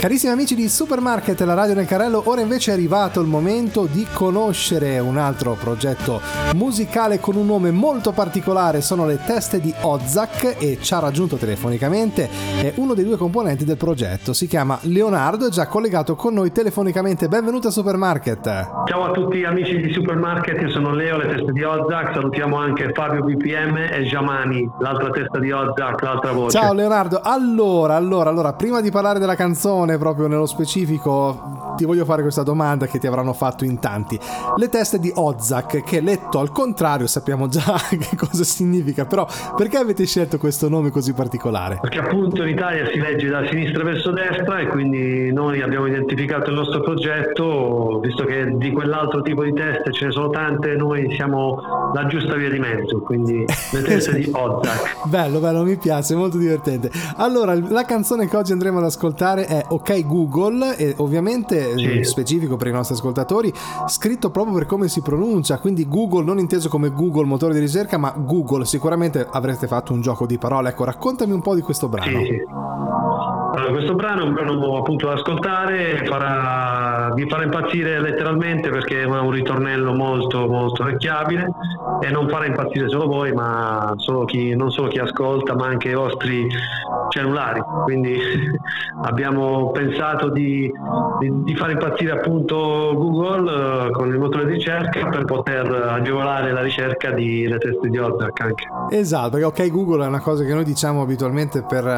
Carissimi amici di Supermarket, la radio nel carrello, ora invece è arrivato il momento di conoscere un altro progetto musicale con un nome molto particolare, sono le teste di Ozak e ci ha raggiunto telefonicamente è uno dei due componenti del progetto, si chiama Leonardo, è già collegato con noi telefonicamente, benvenuto a Supermarket. Ciao a tutti amici di Supermarket, io sono Leo, le teste di Ozak, salutiamo anche Fabio BPM e Giamani, l'altra testa di Ozak, l'altra voce. Ciao Leonardo, allora, allora, allora, prima di parlare della canzone proprio nello specifico, ti voglio fare questa domanda che ti avranno fatto in tanti. Le teste di Ozak, che letto al contrario sappiamo già che cosa significa, però perché avete scelto questo nome così particolare? Perché appunto in Italia si legge da sinistra verso destra e quindi noi abbiamo identificato il nostro progetto, visto che di quell'altro tipo di teste ce ne sono tante, noi siamo la giusta via di mezzo, quindi le teste di Ozak. Bello, bello, mi piace, molto divertente. Allora, la canzone che oggi andremo ad ascoltare è Ok Google e ovviamente sì. Eh, specifico per i nostri ascoltatori, scritto proprio per come si pronuncia, quindi Google non inteso come Google motore di ricerca, ma Google, sicuramente avreste fatto un gioco di parole. Ecco, raccontami un po' di questo brano. Sì. Allora, questo brano è un brano appunto da ascoltare, farà, vi farà impazzire letteralmente perché è un ritornello molto molto vecchiabile e non farà impazzire solo voi, ma solo chi, non solo chi ascolta, ma anche i vostri cellulari. Quindi abbiamo pensato di, di, di, fare impazzire appunto Google uh, con il motore di ricerca per poter agevolare la ricerca di le teste di Ozark anche. Esatto, perché ok Google è una cosa che noi diciamo abitualmente per uh,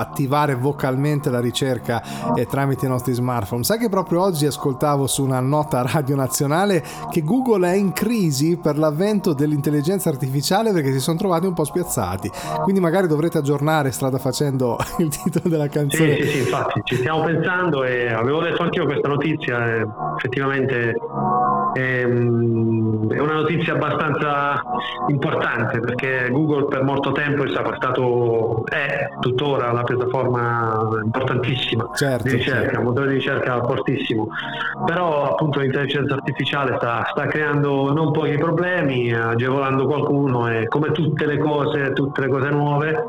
attivare vocalmente la ricerca e tramite i nostri smartphone. Sai che proprio oggi ascoltavo su una nota radio nazionale che Google è in crisi per l'avvento dell'intelligenza artificiale perché si sono trovati un po' spiazzati. Quindi magari dovrete aggiornare strada facendo il titolo della canzone. Sì, sì, infatti ci stiamo pensando e avevo letto anch'io questa notizia e effettivamente è, mm, è, una notizia abbastanza importante perché Google per molto tempo è stato, è tuttora una piattaforma importantissima certo, di ricerca, certo. un motore di ricerca fortissimo, però appunto l'intelligenza artificiale sta, sta creando non pochi problemi, agevolando qualcuno e come tutte le cose, tutte le cose nuove,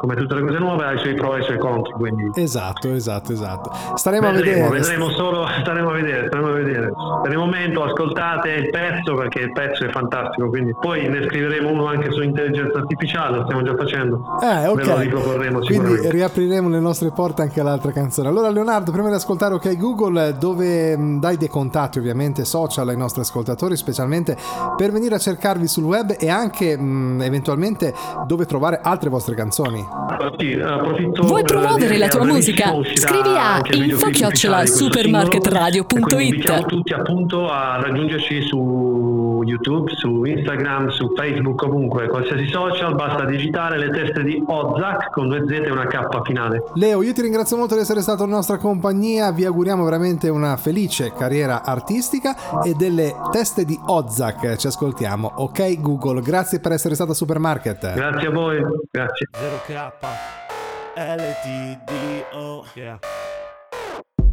come tutte le cose nuove ha i suoi pro e i suoi contro. Quindi... Esatto, esatto, esatto. Staremo vedremo, a vedere. Vedremo solo, staremo a vedere, staremo a vedere. Per il momento ascoltate il pezzo perché il pezzo è fantastico, quindi poi ne scriveremo uno anche su intelligenza artificiale, lo stiamo già facendo. Eh, ok. Ve lo riproporremo Quindi riapriremo le nostre porte anche all'altra canzone. Allora Leonardo, prima di ascoltare Ok Google, dove dai dei contatti ovviamente social ai nostri ascoltatori, specialmente per venire a cercarvi sul web e anche mh, eventualmente dove trovare altre vostre canzoni. Vuoi promuovere la tua musica? Scrivi a info-supermarketradio.it Invitiamo tutti appunto a raggiungerci su YouTube, su Instagram, su Facebook, ovunque, qualsiasi social, basta digitare le teste di Ozak con due Z e una K finale. Leo, io ti ringrazio molto di essere stato in nostra compagnia, vi auguriamo veramente una felice carriera artistica e delle teste di Ozak ci ascoltiamo. Ok Google, grazie per essere stato a Supermarket. Grazie a voi, grazie. 0K LTDO yeah.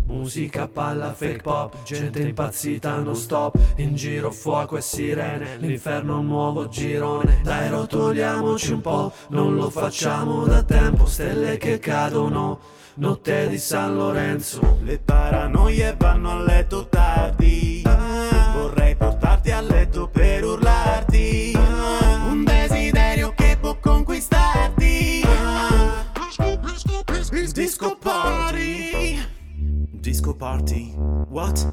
Musica, palla, fake pop, gente impazzita non stop. In giro fuoco e sirene, l'inferno è un nuovo girone. Dai rotoliamoci un po', non lo facciamo da tempo. Stelle che cadono, notte di San Lorenzo. Le paranoie vanno a letto tardi. Vorrei portarti a letto per urlarti. Un desiderio che può conquistarti. Disco party Disco party What?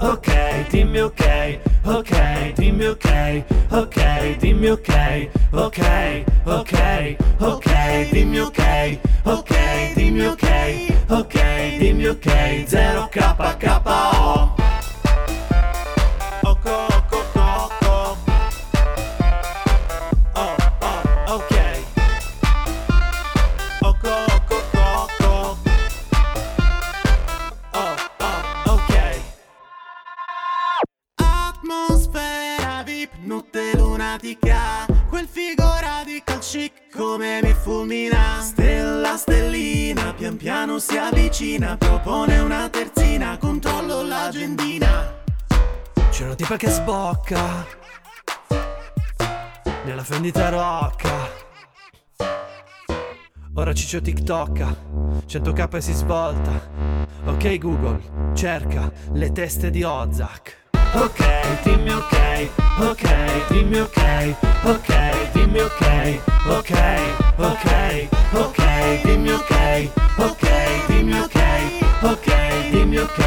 Ok, dimmi ok, ok, dimmi ok, ok, dimmi ok, ok, ok, ok, dimmi ok, ok, dimmi ok, ok, dimmi ok, 0 K pratica Quel figo radical chic come mi fulmina Stella, stellina, pian piano si avvicina Propone una terzina, controllo l'agendina C'è una tipa che sbocca Nella fendita rocca Ora ciccio TikTok, 100k e si svolta. Ok Google, cerca le teste di Ozak. Ok, dimmi ok, ok, dimmi ok, ok, dimmi ok, ok, ok, ok, dimmi ok, ok, dimmi ok, ok, dimmi ok,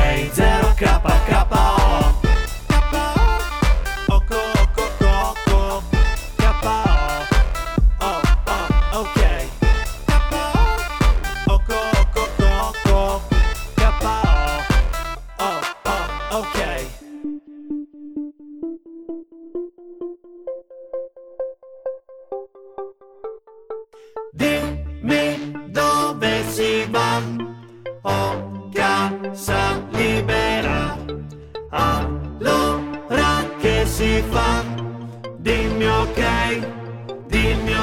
si va, ho casa libera, allora che si fa? Dimmi ok, dimmi ok.